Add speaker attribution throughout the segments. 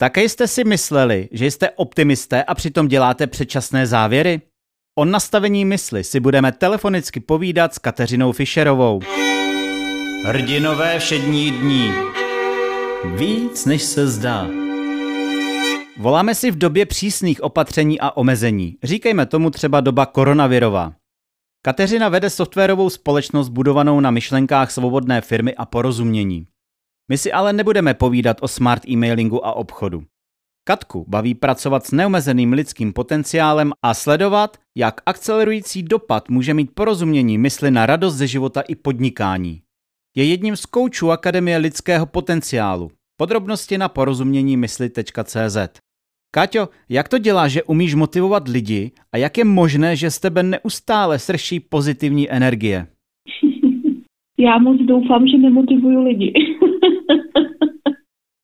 Speaker 1: Také jste si mysleli, že jste optimisté a přitom děláte předčasné závěry? O nastavení mysli si budeme telefonicky povídat s Kateřinou Fischerovou. Hrdinové všední dní. Víc, než se zdá. Voláme si v době přísných opatření a omezení. Říkejme tomu třeba doba koronavirová. Kateřina vede softwarovou společnost budovanou na myšlenkách svobodné firmy a porozumění. My si ale nebudeme povídat o smart e-mailingu a obchodu. Katku baví pracovat s neomezeným lidským potenciálem a sledovat, jak akcelerující dopad může mít porozumění mysli na radost ze života i podnikání. Je jedním z koučů Akademie lidského potenciálu. Podrobnosti na porozumění mysli.cz Káťo, jak to dělá, že umíš motivovat lidi a jak je možné, že z tebe neustále srší pozitivní energie?
Speaker 2: Já moc doufám, že nemotivuju lidi.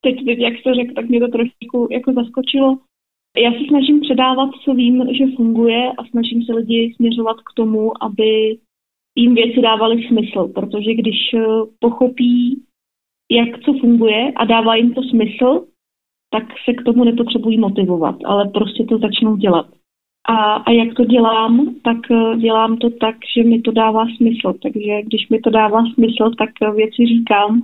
Speaker 2: teď, teď, jak jsi řekl, tak mě to trošku jako zaskočilo. Já se snažím předávat, co vím, že funguje a snažím se lidi směřovat k tomu, aby jim věci dávaly smysl, protože když eh, pochopí, jak co funguje a dává jim to smysl, tak se k tomu nepotřebují motivovat, ale prostě to začnou dělat. A, a jak to dělám, tak eh, dělám to tak, že mi to dává smysl. Takže když mi to dává smysl, tak eh, věci říkám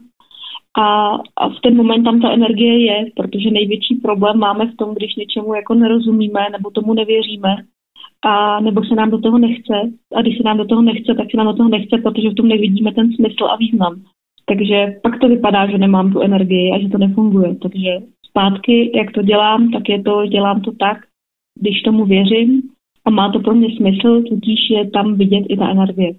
Speaker 2: a, a v ten moment tam ta energie je, protože největší problém máme v tom, když něčemu jako nerozumíme nebo tomu nevěříme a nebo se nám do toho nechce. A když se nám do toho nechce, tak se nám do toho nechce, protože v tom nevidíme ten smysl a význam. Takže pak to vypadá, že nemám tu energii a že to nefunguje. Takže zpátky, jak to dělám, tak je to, dělám to tak, když tomu věřím a má to pro mě smysl, tudíž je tam vidět i ta energie.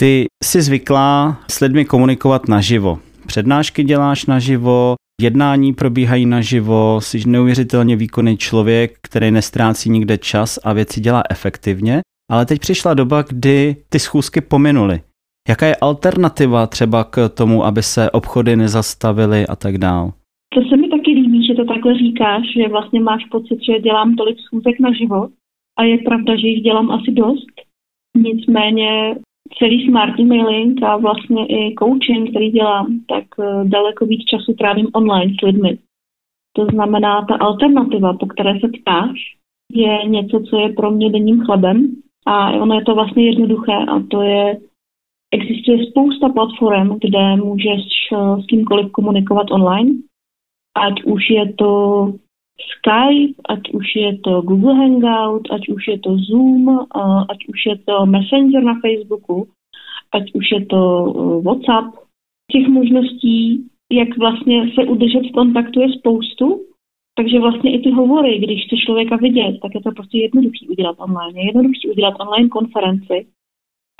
Speaker 1: Ty jsi zvyklá s lidmi komunikovat naživo. Přednášky děláš naživo, jednání probíhají naživo, jsi neuvěřitelně výkonný člověk, který nestrácí nikde čas a věci dělá efektivně, ale teď přišla doba, kdy ty schůzky pominuly. Jaká je alternativa třeba k tomu, aby se obchody nezastavily a tak dál?
Speaker 2: To se mi taky líbí, že to takhle říkáš, že vlastně máš pocit, že dělám tolik schůzek na život a je pravda, že jich dělám asi dost. Nicméně celý smart emailing a vlastně i coaching, který dělám, tak eh, daleko víc času trávím online s lidmi. To znamená, ta alternativa, po které se ptáš, je něco, co je pro mě denním chlebem a ono je to vlastně jednoduché a to je, existuje spousta platform, kde můžeš eh, s kýmkoliv komunikovat online, ať už je to Skype, ať už je to Google Hangout, ať už je to Zoom, ať už je to Messenger na Facebooku, ať už je to uh, WhatsApp. Těch možností, jak vlastně se udržet v kontaktu je spoustu, takže vlastně i ty hovory, když chce člověka vidět, tak je to prostě jednoduchý udělat online. Je jednoduchý udělat online konferenci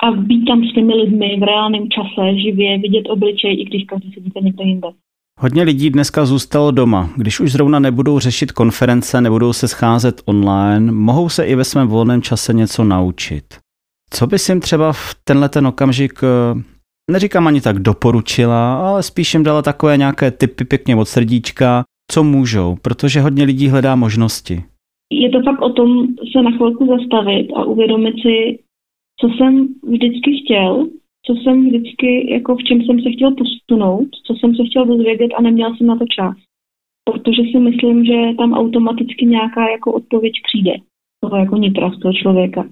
Speaker 2: a být tam s těmi lidmi v reálném čase, živě, vidět obličej, i když každý sedíte někde jinde.
Speaker 1: Hodně lidí dneska zůstalo doma. Když už zrovna nebudou řešit konference, nebudou se scházet online, mohou se i ve svém volném čase něco naučit. Co bys jim třeba v tenhle ten okamžik, eh, neříkám ani tak doporučila, ale spíš jim dala takové nějaké typy pěkně od srdíčka, co můžou, protože hodně lidí hledá možnosti.
Speaker 2: Je to fakt o tom se na chvilku zastavit a uvědomit si, co jsem vždycky chtěl co jsem vždycky, jako v čem jsem se chtěl posunout, co jsem se chtěl dozvědět a neměl jsem na to čas. Protože si myslím, že tam automaticky nějaká jako odpověď přijde toho jako nitra z toho člověka.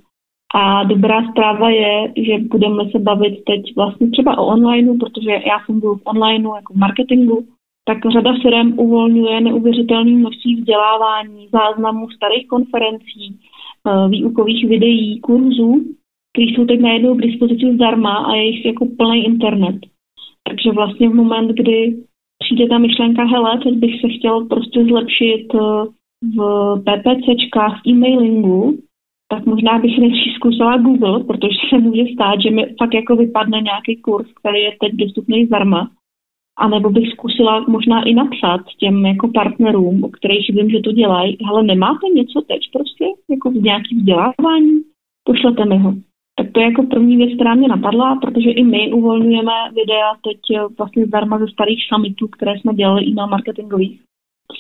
Speaker 2: A dobrá zpráva je, že budeme se bavit teď vlastně třeba o onlineu, protože já funguji v onlineu jako v marketingu, tak řada firm uvolňuje neuvěřitelné množství vzdělávání, záznamů starých konferencí, eh, výukových videí, kurzů, který jsou teď najednou k dispozici zdarma a je jich jako plný internet. Takže vlastně v moment, kdy přijde ta myšlenka, hele, teď bych se chtěl prostě zlepšit eh, v PPCčkách, v e-mailingu, tak možná bych nejdřív zkusila Google, protože se může stát, že mi fakt jako vypadne nějaký kurz, který je teď dostupný zdarma. A nebo bych zkusila možná i napsat těm jako partnerům, o kterých vím, že to dělají, ale nemáte něco teď prostě, jako v nějaký vzdělávání, pošlete mi ho. Tak to je jako první věc, která mě napadla, protože i my uvolňujeme videa teď eh, vlastně zdarma ze starých summitů, které jsme dělali e-mail marketingových.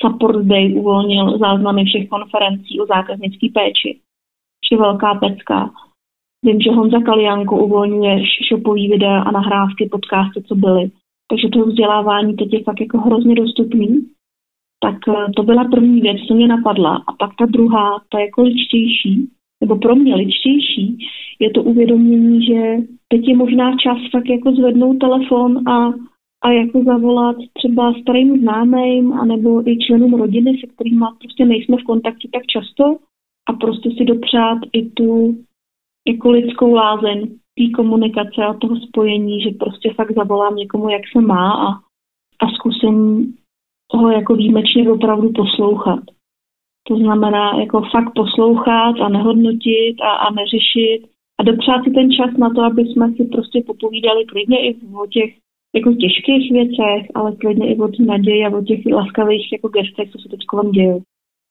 Speaker 2: Support Day uvolnil záznamy všech konferencí o zákaznické péči. Je velká pecka. Vím, že Honza Kalianko uvolňuje shopový videa a nahrávky podcasty, co byly. Takže to vzdělávání teď je fakt jako hrozně dostupný. Tak eh, to byla první věc, co mě napadla. A pak ta druhá, ta jako ličtější, nebo pro mě ličtější, je to uvědomění, že teď je možná čas fakt jako zvednout telefon a, a jako zavolat třeba starým známým anebo i členům rodiny, se kterými prostě nejsme v kontaktu tak často a prostě si dopřát i tu jako lidskou lázeň té komunikace a toho spojení, že prostě fakt zavolám někomu, jak se má a, a zkusím ho jako výjimečně opravdu poslouchat. To znamená jako fakt poslouchat a nehodnotit a, a neřešit a dopřát si ten čas na to, aby jsme si prostě popovídali klidně i o těch jako těžkých věcech, ale klidně i o té naději a o těch laskavých jako gestech, co se teď kolem děje.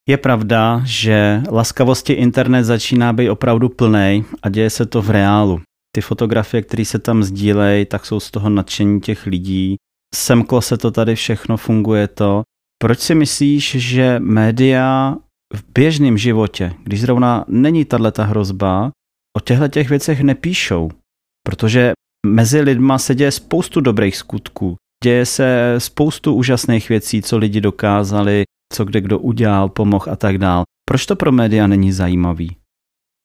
Speaker 1: Je pravda, že laskavosti internet začíná být opravdu plný a děje se to v reálu. Ty fotografie, které se tam sdílejí, tak jsou z toho nadšení těch lidí. Semklo se to tady všechno, funguje to. Proč si myslíš, že média v běžném životě, když zrovna není tato hrozba, o těchto těch věcech nepíšou? Protože mezi lidma se děje spoustu dobrých skutků. Děje se spoustu úžasných věcí, co lidi dokázali, co kde kdo udělal, pomohl a tak dál. Proč to pro média není zajímavý?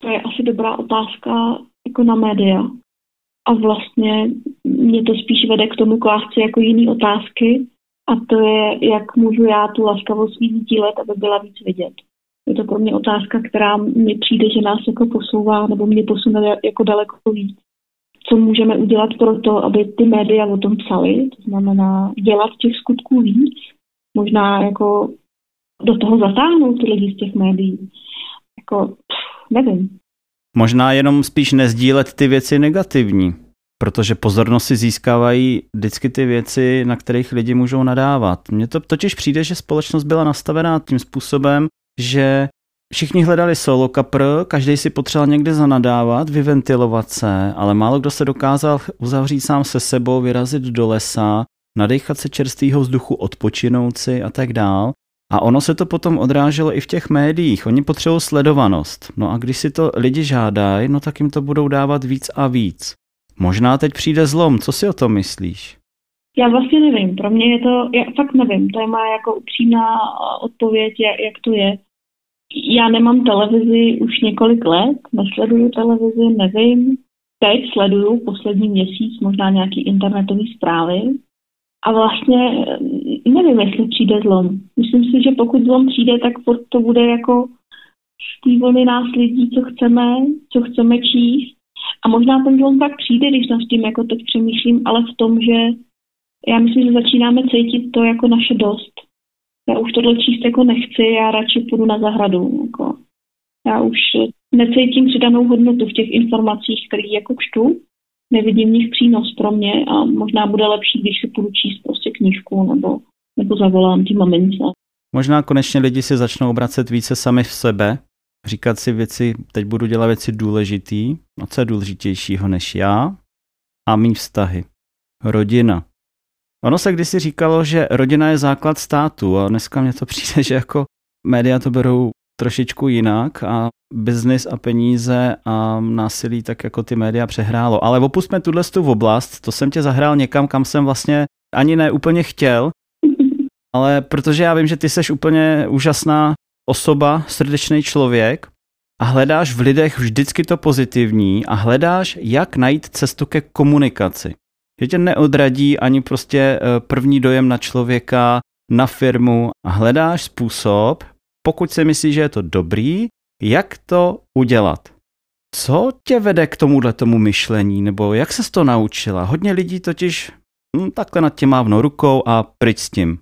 Speaker 2: To je asi dobrá otázka jako na média. A vlastně mě to spíš vede k tomu klást jako jiný otázky a to je, jak můžu já tu laskavost víc dílet, aby byla víc vidět. Je to pro mě otázka, která mi přijde, že nás jako posouvá nebo mě posune jako daleko víc. Co můžeme udělat pro to, aby ty média o tom psali, to znamená dělat těch skutků víc, možná jako do toho zatáhnout ty lidi z těch médií. Jako, pff, nevím.
Speaker 1: Možná jenom spíš nezdílet ty věci negativní, protože pozornost si získávají vždycky ty věci, na kterých lidi můžou nadávat. Mně to totiž přijde, že společnost byla nastavená tím způsobem, že všichni hledali solo kapr, každý si potřeboval někde zanadávat, vyventilovat se, ale málo kdo se dokázal uzavřít sám se sebou, vyrazit do lesa, nadechat se čerstvého vzduchu, odpočinout si a tak dál. A ono se to potom odráželo i v těch médiích. Oni potřebují sledovanost. No a když si to lidi žádají, no tak jim to budou dávat víc a víc. Možná teď přijde zlom. Co si o tom myslíš?
Speaker 2: Já vlastně nevím. Pro mě je to, já fakt nevím. To je má jako upřímná odpověď, jak to je. Já nemám televizi už několik let, nesleduju televizi, nevím. Teď sleduju poslední měsíc možná nějaký internetový zprávy, a vlastně nevím, jestli přijde zlom. Myslím si, že pokud zlom přijde, tak to bude jako z vlny nás lidí, co chceme, co chceme číst. A možná ten zlom tak přijde, když nad tím jako teď přemýšlím, ale v tom, že já myslím, že začínáme cítit to jako naše dost. Já už tohle číst jako nechci, já radši půjdu na zahradu. Jako. Já už necítím přidanou hodnotu v těch informacích, které jako čtu nevidím v nich přínos pro mě a možná bude lepší, když si půjdu číst prostě knížku nebo, nebo zavolám tí mamince.
Speaker 1: Možná konečně lidi si začnou obracet více sami v sebe, říkat si věci, teď budu dělat věci důležitý, a co je důležitějšího než já, a mý vztahy. Rodina. Ono se kdysi říkalo, že rodina je základ státu a dneska mně to přijde, že jako média to berou trošičku jinak a biznis a peníze a násilí tak jako ty média přehrálo. Ale opustme tuhle tu oblast, to jsem tě zahrál někam, kam jsem vlastně ani ne úplně chtěl, ale protože já vím, že ty seš úplně úžasná osoba, srdečný člověk a hledáš v lidech vždycky to pozitivní a hledáš, jak najít cestu ke komunikaci. Že tě neodradí ani prostě eh, první dojem na člověka, na firmu a hledáš způsob, pokud si myslíš, že je to dobrý, jak to udělat? Co tě vede k tomuhle tomu myšlení, nebo jak se to naučila? Hodně lidí totiž hm, takhle nad tím mávnou rukou a pryč s tím.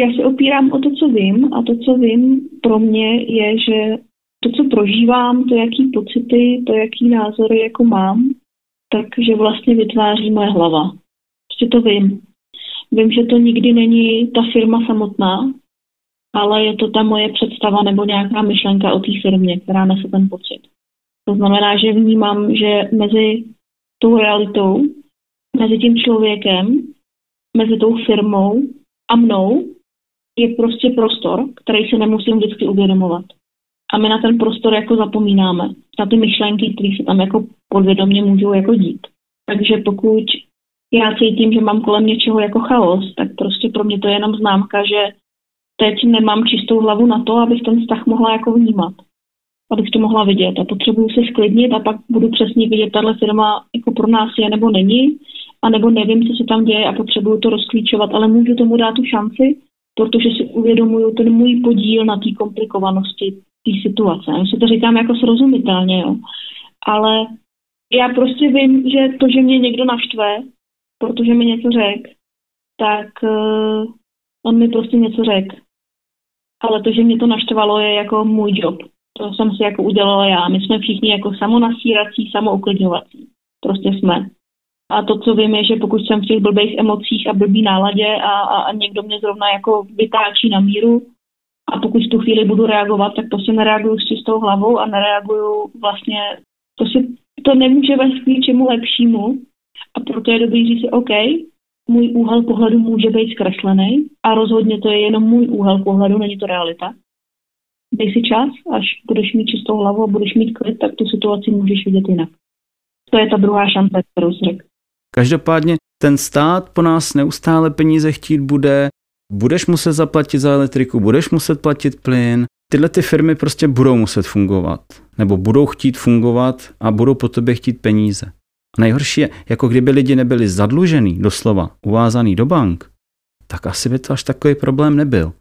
Speaker 2: Já se opírám o to, co vím a to, co vím pro mě je, že to, co prožívám, to, jaký pocity, to, jaký názory jako mám, takže vlastně vytváří moje hlava. Prostě to vím. Vím, že to nikdy není ta firma samotná, ale je to ta moje představa nebo nějaká myšlenka o té firmě, která nese ten pocit. To znamená, že vnímám, že mezi tou realitou, mezi tím člověkem, mezi tou firmou a mnou je prostě prostor, který se nemusím vždycky uvědomovat. A my na ten prostor jako zapomínáme. Na ty myšlenky, které se tam jako podvědomě můžou jako dít. Takže pokud já cítím, že mám kolem něčeho jako chaos, tak prostě pro mě to je jenom známka, že teď nemám čistou hlavu na to, abych ten vztah mohla jako vnímat. Abych to mohla vidět. A potřebuju se sklidnit a pak budu přesně vidět, tahle firma jako pro nás je nebo není, a nebo nevím, co se tam děje a potřebuju to rozklíčovat, ale můžu tomu dát tu šanci, protože si uvědomuju ten můj podíl na té komplikovanosti té situace. Já si to říkám jako srozumitelně, jo. Ale já prostě vím, že to, že mě někdo naštve, protože mi něco řek, tak uh, on mi prostě něco řekl. Ale to, že mě to naštvalo, je jako můj job. To jsem si jako udělala já. My jsme všichni jako samonasírací, samouklidňovací. Prostě jsme. A to, co vím, je, že pokud jsem v těch blbých emocích a blbý náladě a, a, a někdo mě zrovna jako vytáčí na míru, a pokud v tu chvíli budu reagovat, tak prostě nereaguju s čistou hlavou a nereaguju vlastně, to, si, to nemůže vést k ničemu lepšímu. A proto je dobrý říct si, OK, můj úhel pohledu může být zkreslený a rozhodně to je jenom můj úhel pohledu, není to realita. Dej si čas, až budeš mít čistou hlavu a budeš mít klid, tak tu situaci můžeš vidět jinak. To je ta druhá šance, kterou jsi řekl.
Speaker 1: Každopádně ten stát po nás neustále peníze chtít bude, budeš muset zaplatit za elektriku, budeš muset platit plyn, tyhle ty firmy prostě budou muset fungovat, nebo budou chtít fungovat a budou po tobě chtít peníze. A nejhorší je, jako kdyby lidi nebyli zadlužený, doslova, uvázaný do bank, tak asi by to až takový problém nebyl.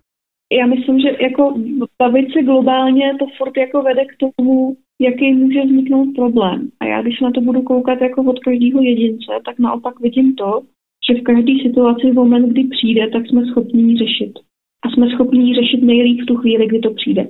Speaker 2: Já myslím, že jako bavit se globálně to furt jako vede k tomu, jaký může vzniknout problém. A já, když na to budu koukat jako od každého jedince, tak naopak vidím to, že v každé situaci v moment, kdy přijde, tak jsme schopni ji řešit. A jsme schopni ji řešit nejlíp v tu chvíli, kdy to přijde.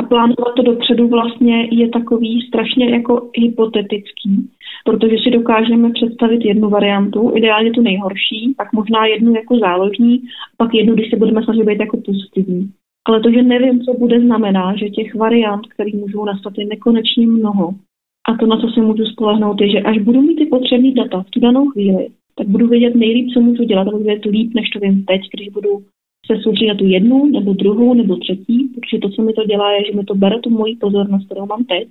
Speaker 2: A plánovat to dopředu vlastně je takový strašně jako hypotetický, protože si dokážeme představit jednu variantu, ideálně tu nejhorší, pak možná jednu jako záložní, pak jednu, když se budeme snažit být jako pozitivní. Ale to, že nevím, co bude, znamená, že těch variant, které můžou nastat, je nekonečně mnoho. A to, na co se můžu spolehnout, je, že až budu mít ty potřebné data v tu danou chvíli, tak budu vědět nejlíp, co můžu dělat, a budu vědět líp, než to vím teď, když budu se soustředit na tu jednu, nebo druhou, nebo třetí, protože to, co mi to dělá, je, že mi to bere tu moji pozornost, kterou mám teď,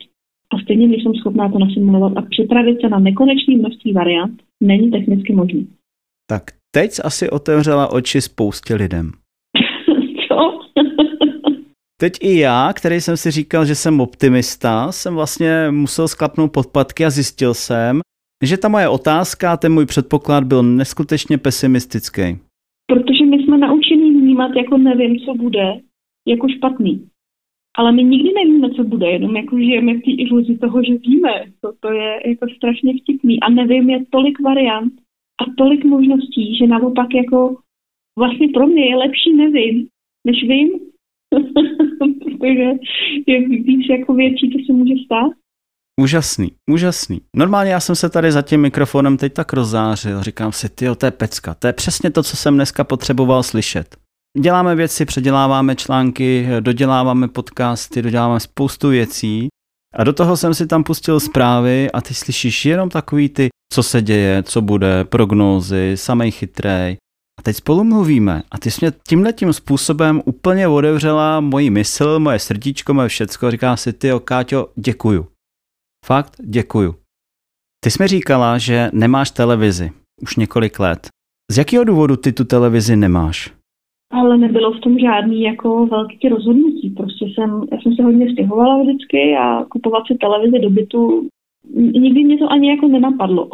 Speaker 2: a stejně nejsem schopná to nasimulovat a připravit se na nekonečné množství variant není technicky možný.
Speaker 1: Tak teď asi otevřela oči spoustě lidem.
Speaker 2: Co?
Speaker 1: Teď i já, který jsem si říkal, že jsem optimista, jsem vlastně musel sklapnout podpatky a zjistil jsem, že ta moje otázka, ten můj předpoklad byl neskutečně pesimistický.
Speaker 2: Protože my jsme naučení vnímat jako nevím, co bude, jako špatný. Ale my nikdy nevíme, co bude, jenom jako žijeme v té iluzi toho, že víme. To, to je jako strašně vtipný. A nevím, je tolik variant a tolik možností, že naopak jako vlastně pro mě je lepší nevím, než vím. Protože je víc jako věcí, to se může stát.
Speaker 1: Úžasný, úžasný. Normálně já jsem se tady za tím mikrofonem teď tak rozzářil, říkám si, ty to je pecka, to je přesně to, co jsem dneska potřeboval slyšet. Děláme věci, předěláváme články, doděláváme podcasty, doděláváme spoustu věcí a do toho jsem si tam pustil zprávy a ty slyšíš jenom takový ty, co se děje, co bude, prognózy, samej chytrej. A teď spolu mluvíme a ty jsi mě tímhletím způsobem úplně otevřela moji mysl, moje srdíčko, moje všecko. Říká si, ty Káťo, děkuju. Fakt děkuju. Ty jsi mi říkala, že nemáš televizi už několik let. Z jakého důvodu ty tu televizi nemáš?
Speaker 2: Ale nebylo v tom žádný jako velký rozhodnutí. Prostě jsem, já jsem se hodně stěhovala vždycky a kupovat si televizi do bytu, nikdy mě to ani jako nenapadlo.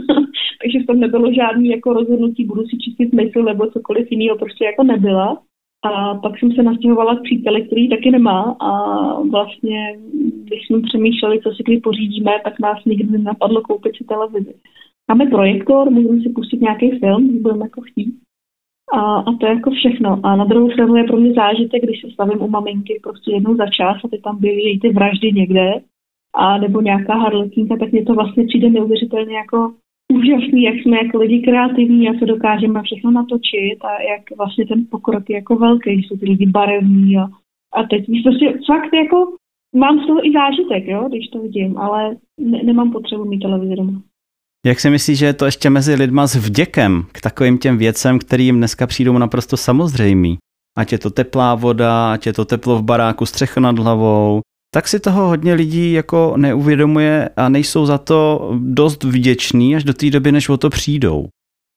Speaker 2: Takže v tom nebylo žádný jako rozhodnutí, budu si čistit mysl nebo cokoliv jiného, prostě jako nebyla. A pak jsem se nastěhovala k příteli, který taky nemá a vlastně, když jsme přemýšleli, co si kdy pořídíme, tak nás nikdy nenapadlo koupit si televizi. Máme projektor, můžeme si pustit nějaký film, když budeme jako chtít. A, a to je jako všechno. A na druhou stranu je pro mě zážitek, když se stavím u maminky prostě jednou za čas a ty tam běží ty vraždy někde, a nebo nějaká harletínka, tak mě to vlastně přijde neuvěřitelně jako úžasný, jak jsme jako lidi kreativní, jak se dokážeme všechno natočit a jak vlastně ten pokrok je jako velký, jsou ty lidi barevní a, a teď prostě fakt jako mám z toho i zážitek, jo, když to vidím, ale ne, nemám potřebu mít televizi doma.
Speaker 1: Jak si myslíš, že je to ještě mezi lidma s vděkem k takovým těm věcem, kterým dneska přijdou naprosto samozřejmý? Ať je to teplá voda, ať je to teplo v baráku, střecha nad hlavou, tak si toho hodně lidí jako neuvědomuje a nejsou za to dost vděční až do té doby, než o to přijdou.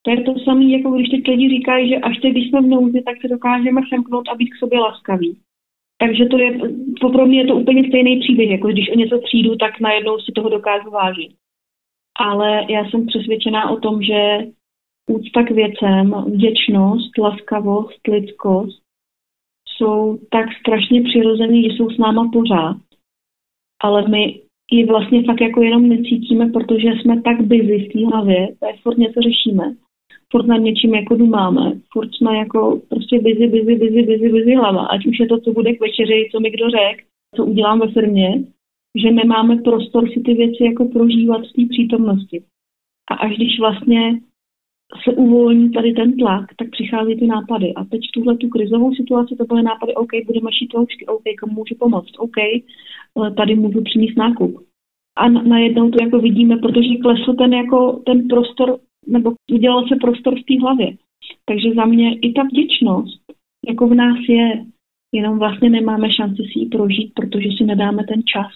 Speaker 2: To je to samé, jako když teď lidi říkají, že až teď, když jsme v nouzi, tak se dokážeme semknout a být k sobě laskaví. Takže to je, pro mě je to úplně stejný příběh, jako když o něco přijdu, tak najednou si toho dokážu vážit. Ale já jsem přesvědčená o tom, že úcta k věcem, vděčnost, laskavost, lidskost jsou tak strašně přirozený, že jsou s náma pořád. Ale my ji vlastně fakt jako jenom necítíme, protože jsme tak busy v té hlavě, je furt něco řešíme, furt nad něčím jako dumáme, furt jsme jako prostě busy, busy, busy, busy, busy hlava, ať už je to, co bude k večeři, co mi kdo řek, co udělám ve firmě, že nemáme prostor si ty věci jako prožívat v té přítomnosti. A až když vlastně se uvolní tady ten tlak, tak přichází ty nápady. A teď tuhle tu krizovou situaci to byly nápady, OK, budeme šít loučky, OK, komu můžu pomoct, OK, tady můžu přinést nákup. A najednou to jako vidíme, protože klesl ten jako ten prostor, nebo udělal se prostor v té hlavě. Takže za mě i ta vděčnost, jako v nás je, jenom vlastně nemáme šanci si ji prožít, protože si nedáme ten čas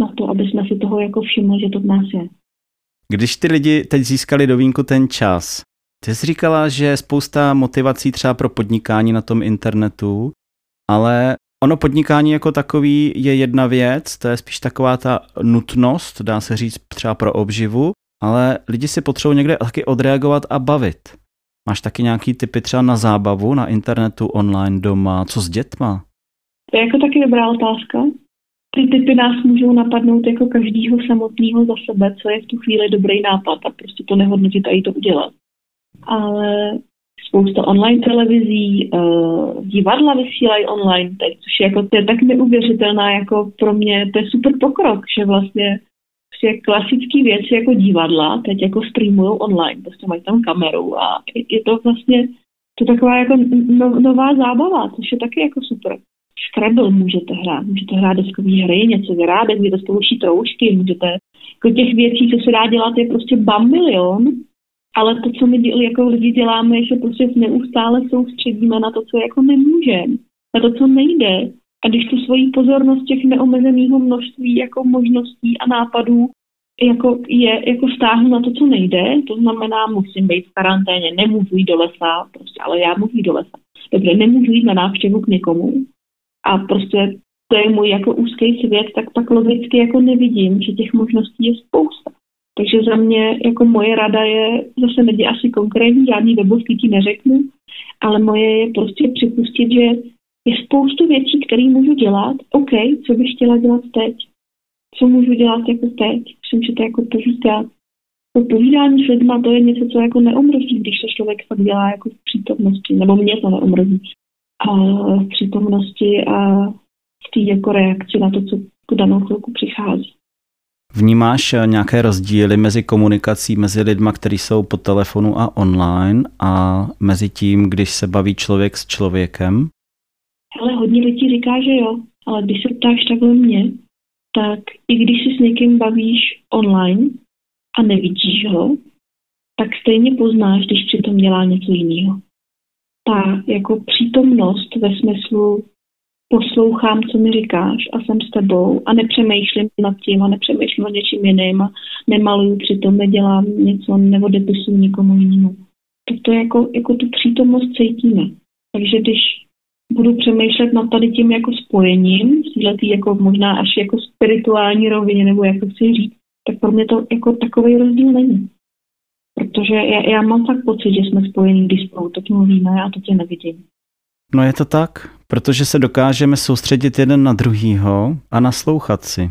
Speaker 2: na to, aby jsme si toho jako všimli, že to v nás je.
Speaker 1: Když ty lidi teď získali do vínku ten čas, ty jsi říkala, že je spousta motivací třeba pro podnikání na tom internetu, ale ono podnikání jako takový je jedna věc, to je spíš taková ta nutnost, dá se říct třeba pro obživu, ale lidi si potřebují někde taky odreagovat a bavit. Máš taky nějaký typy třeba na zábavu na internetu, online, doma, co s dětma?
Speaker 2: To je jako taky dobrá otázka ty typy nás můžou napadnout jako každýho samotného za sebe, co je v tu chvíli dobrý nápad a prostě to nehodnotit a i to udělat. Ale spousta online televizí, uh, divadla vysílají online teď, což je, jako, to je tak neuvěřitelná jako pro mě, to je super pokrok, že vlastně prostě klasické věci jako divadla teď jako streamují online, prostě mají tam kameru a je to vlastně to taková jako no, nová zábava, což je taky jako super. Scrabble můžete hrát, můžete hrát deskové hry, něco vyrábět, můžete spolu troušky, můžete, jako těch věcí, co se dá dělat, je prostě bambilion, ale to, co my děli, jako lidi děláme, je, že prostě neustále soustředíme na to, co jako nemůžeme, na to, co nejde. A když tu svoji pozornost těch neomezeného množství jako možností a nápadů jako je jako stáhnu na to, co nejde, to znamená, musím být v karanténě, nemůžu jít do lesa, prostě, ale já můžu jít do lesa. Dobře, nemůžu jít na návštěvu k někomu, a prostě to je můj jako úzký svět, tak pak logicky jako nevidím, že těch možností je spousta. Takže za mě jako moje rada je, zase není asi konkrétní, žádný webovky ti neřeknu, ale moje je prostě připustit, že je spoustu věcí, které můžu dělat. OK, co bych chtěla dělat teď? Co můžu dělat jako teď? Myslím, že to jako povídat. To povídání s lidma, to je něco, co jako neomrzí, když to člověk fakt dělá jako v přítomnosti, nebo mě to neomrzí a v přítomnosti a v té jako reakci na to, co k danou chvilku přichází.
Speaker 1: Vnímáš eh, nějaké rozdíly mezi komunikací mezi lidma, kteří jsou po telefonu a online a mezi tím, když se baví člověk s člověkem?
Speaker 2: Ale hodně lidí říká, že jo, ale když se ptáš takhle mě, tak i když si s někým bavíš online a nevidíš ho, tak stejně poznáš, když přitom dělá něco jiného ta jako přítomnost ve smyslu poslouchám, co mi říkáš a jsem s tebou a nepřemýšlím nad tím a nepřemýšlím o něčím jiným a nemaluju přitom, nedělám něco nebo depisuju nikomu jinému. Tak to jako, jako tu přítomnost cítíme. Takže když budu přemýšlet nad tady tím jako spojením, v jako možná až jako spirituální rovině, nebo jak to chci říct, tak pro mě to jako takový rozdíl není. Protože já, já mám tak pocit, že jsme spojení, když spolu teď mluvíme a to tě nevidím.
Speaker 1: No je to tak, protože se dokážeme soustředit jeden na druhýho a naslouchat si.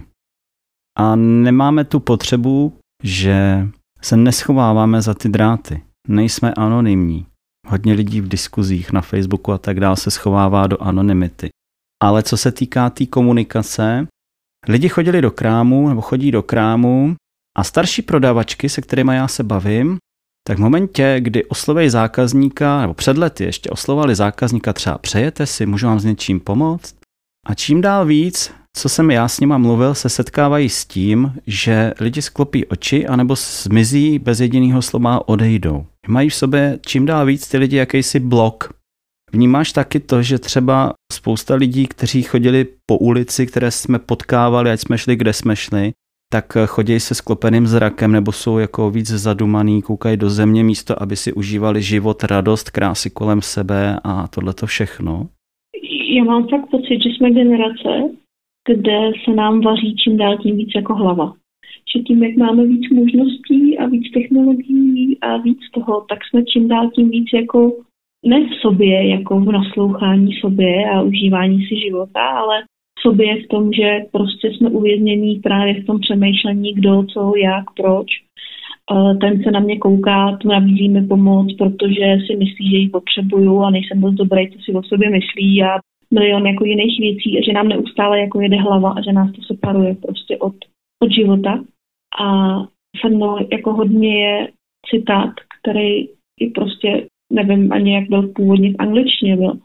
Speaker 1: A nemáme tu potřebu, že se neschováváme za ty dráty. Nejsme anonymní. Hodně lidí v diskuzích na Facebooku a tak dále se schovává do anonymity. Ale co se týká té tý komunikace, lidi chodili do krámu nebo chodí do krámu a starší prodavačky, se kterými já se bavím, tak v momentě, kdy osloví zákazníka, nebo před lety ještě oslovali zákazníka třeba přejete si, můžu vám s něčím pomoct? A čím dál víc, co jsem já s nima mluvil, se setkávají s tím, že lidi sklopí oči anebo zmizí bez jediného slova odejdou. Mají v sobě čím dál víc ty lidi jakýsi blok. Vnímáš taky to, že třeba spousta lidí, kteří chodili po ulici, které jsme potkávali, ať jsme šli, kde jsme šli, tak chodí se sklopeným zrakem nebo jsou jako víc zadumaný, koukají do země místo, aby si užívali život, radost, krásy kolem sebe a tohle to všechno?
Speaker 2: Já mám fakt pocit, že jsme generace, kde se nám vaří čím dál tím víc jako hlava. Že tím, jak máme víc možností a víc technologií a víc toho, tak jsme čím dál tím víc jako ne v sobě, jako v naslouchání sobě a užívání si života, ale sobě v tom, že prostě jsme uvěznění právě v tom přemýšlení, kdo, co, jak, proč. Ten se na mě kouká, tu nabízí mi pomoc, protože si myslí, že ji potřebuju a nejsem dost dobrý, co si o sobě myslí a milion jako jiných věcí že nám neustále jako jede hlava a že nás to separuje prostě od, od života. A se mnou jako hodně je citát, který je prostě nevím ani jak byl původně v angličtině byl.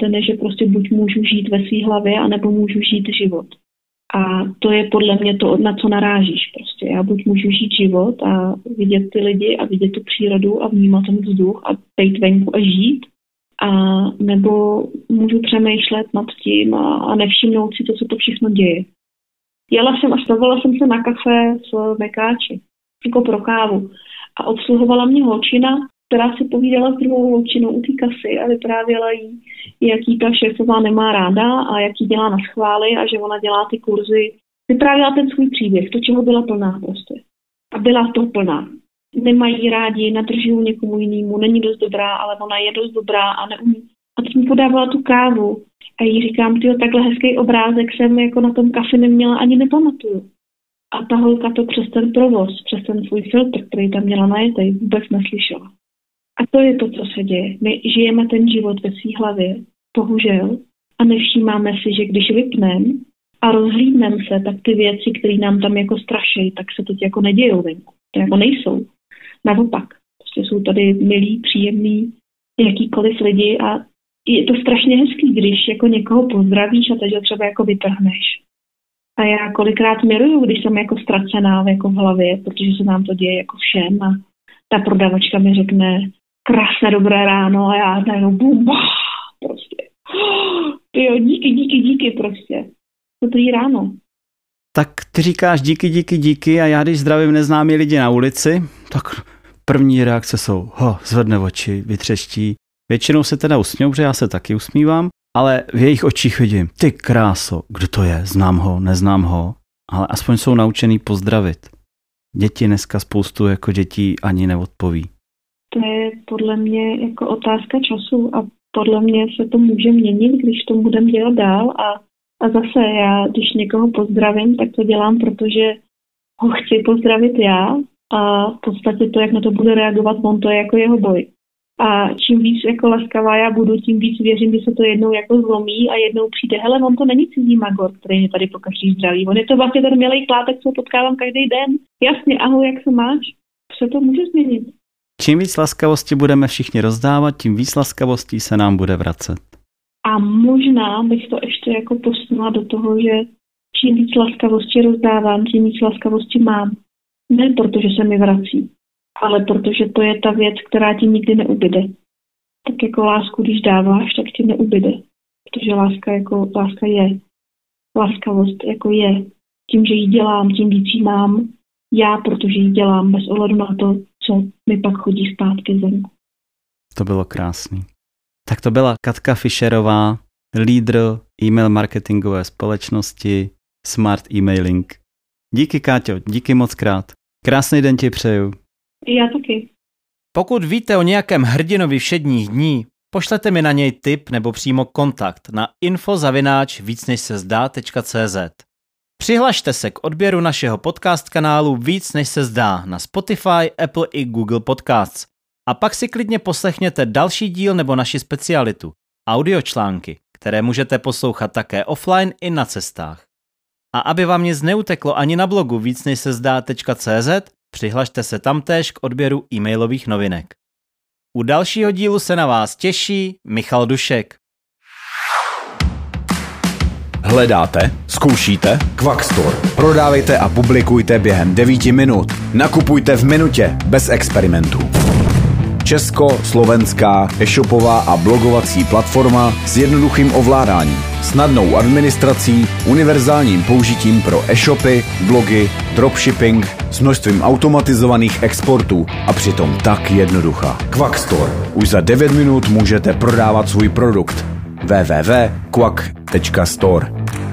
Speaker 2: Ten je, že prostě buď můžu žít ve své hlavě, anebo můžu žít život. A to je podle mě to, na co narážíš prostě. Já buď můžu žít život a vidět ty lidi a vidět tu přírodu a vnímat ten vzduch a být venku a žít, a nebo můžu přemýšlet nad tím a, a nevšimnout si to, co to všechno děje. Jela jsem a stavovala jsem se na kafe s mekáči, jako pro kávu. A obsluhovala mě holčina, která si povídala s druhou holčinou u té kasy a vyprávěla jí, jaký ta šéfová nemá ráda a jaký dělá na schvály a že ona dělá ty kurzy. Vyprávěla ten svůj příběh, to, čeho byla plná prostě. A byla to plná. Nemají rádi, nadržují někomu jinému, není dost dobrá, ale ona je dost dobrá a neumí. A teď mi podávala tu kávu a jí říkám, ty takhle hezký obrázek jsem jako na tom kafe neměla ani nepamatuju. A ta holka to přes ten provoz, přes ten svůj filtr, který tam měla najetej, vůbec neslyšela. A to je to, co se děje. My žijeme ten život ve své hlavě, bohužel, a nevšímáme si, že když vypneme a rozhlídneme se, tak ty věci, které nám tam jako straší, tak se teď jako nedějou venku. To jako nejsou. Naopak. Prostě jsou tady milí, příjemní, jakýkoliv lidi a je to strašně hezký, když jako někoho pozdravíš a teď ho třeba jako vytrhneš. A já kolikrát miluju, když jsem jako ztracená jako v hlavě, protože se nám to děje jako všem a ta prodavačka mi řekne, krásné dobré ráno a já najednou bum, prostě. Jo, díky, díky, díky prostě. Dobrý ráno.
Speaker 1: Tak ty říkáš díky, díky, díky a já když zdravím neznámí lidi na ulici, tak první reakce jsou, ho, zvedne oči, vytřeští. Většinou se teda usmějou, protože já se taky usmívám, ale v jejich očích vidím, ty kráso, kdo to je, znám ho, neznám ho, ale aspoň jsou naučený pozdravit. Děti dneska spoustu jako dětí ani neodpoví
Speaker 2: to je podle mě jako otázka času a podle mě se to může měnit, když to budeme dělat dál a, a zase já, když někoho pozdravím, tak to dělám, protože ho chci pozdravit já a v podstatě to, jak na to bude reagovat on, to je jako jeho boj. A čím víc jako laskavá já budu, tím víc věřím, že se to jednou jako zlomí a jednou přijde. Hele, on to není cizí magor, který mě tady po každý zdraví. On je to vlastně ten milý klátek, co potkávám každý den. Jasně, ahoj, jak se máš? Se to může změnit.
Speaker 1: Čím víc laskavosti budeme všichni rozdávat, tím víc laskavostí se nám bude vracet.
Speaker 2: A možná bych to ještě jako posunula do toho, že čím víc laskavosti rozdávám, tím víc laskavosti mám. Ne protože se mi vrací, ale protože to je ta věc, která ti nikdy neubyde. Tak jako lásku, když dáváš, tak ti neubyde. Protože láska, jako, láska je. Láskavost jako je. Tím, že ji dělám, tím víc ji mám. Já, protože ji dělám bez ohledu na to, co mi pak chodí zpátky zvenku.
Speaker 1: To bylo krásný. Tak to byla Katka Fischerová, lídr e-mail marketingové společnosti Smart Emailing. Díky, Káťo, díky moc krát. Krásný den ti přeju.
Speaker 2: Já taky.
Speaker 1: Pokud víte o nějakém hrdinovi všedních dní, pošlete mi na něj tip nebo přímo kontakt na infozavináč víc než se zdá.cz. Přihlašte se k odběru našeho podcast kanálu Víc než se zdá na Spotify, Apple i Google Podcasts. A pak si klidně poslechněte další díl nebo naši specialitu, audiočlánky, které můžete poslouchat také offline i na cestách. A aby vám nic neuteklo ani na blogu víc než se zdá.cz, přihlašte se tamtéž k odběru e-mailových novinek. U dalšího dílu se na vás těší Michal Dušek.
Speaker 3: Hledáte? Zkoušíte? Quackstore. Prodávejte a publikujte během 9 minut. Nakupujte v minutě, bez experimentů. Česko-slovenská e-shopová a blogovací platforma s jednoduchým ovládáním, snadnou administrací, univerzálním použitím pro e-shopy, blogy, dropshipping, s množstvím automatizovaných exportů a přitom tak jednoduchá. Quackstore. Už za 9 minut můžete prodávat svůj produkt. www.quack.store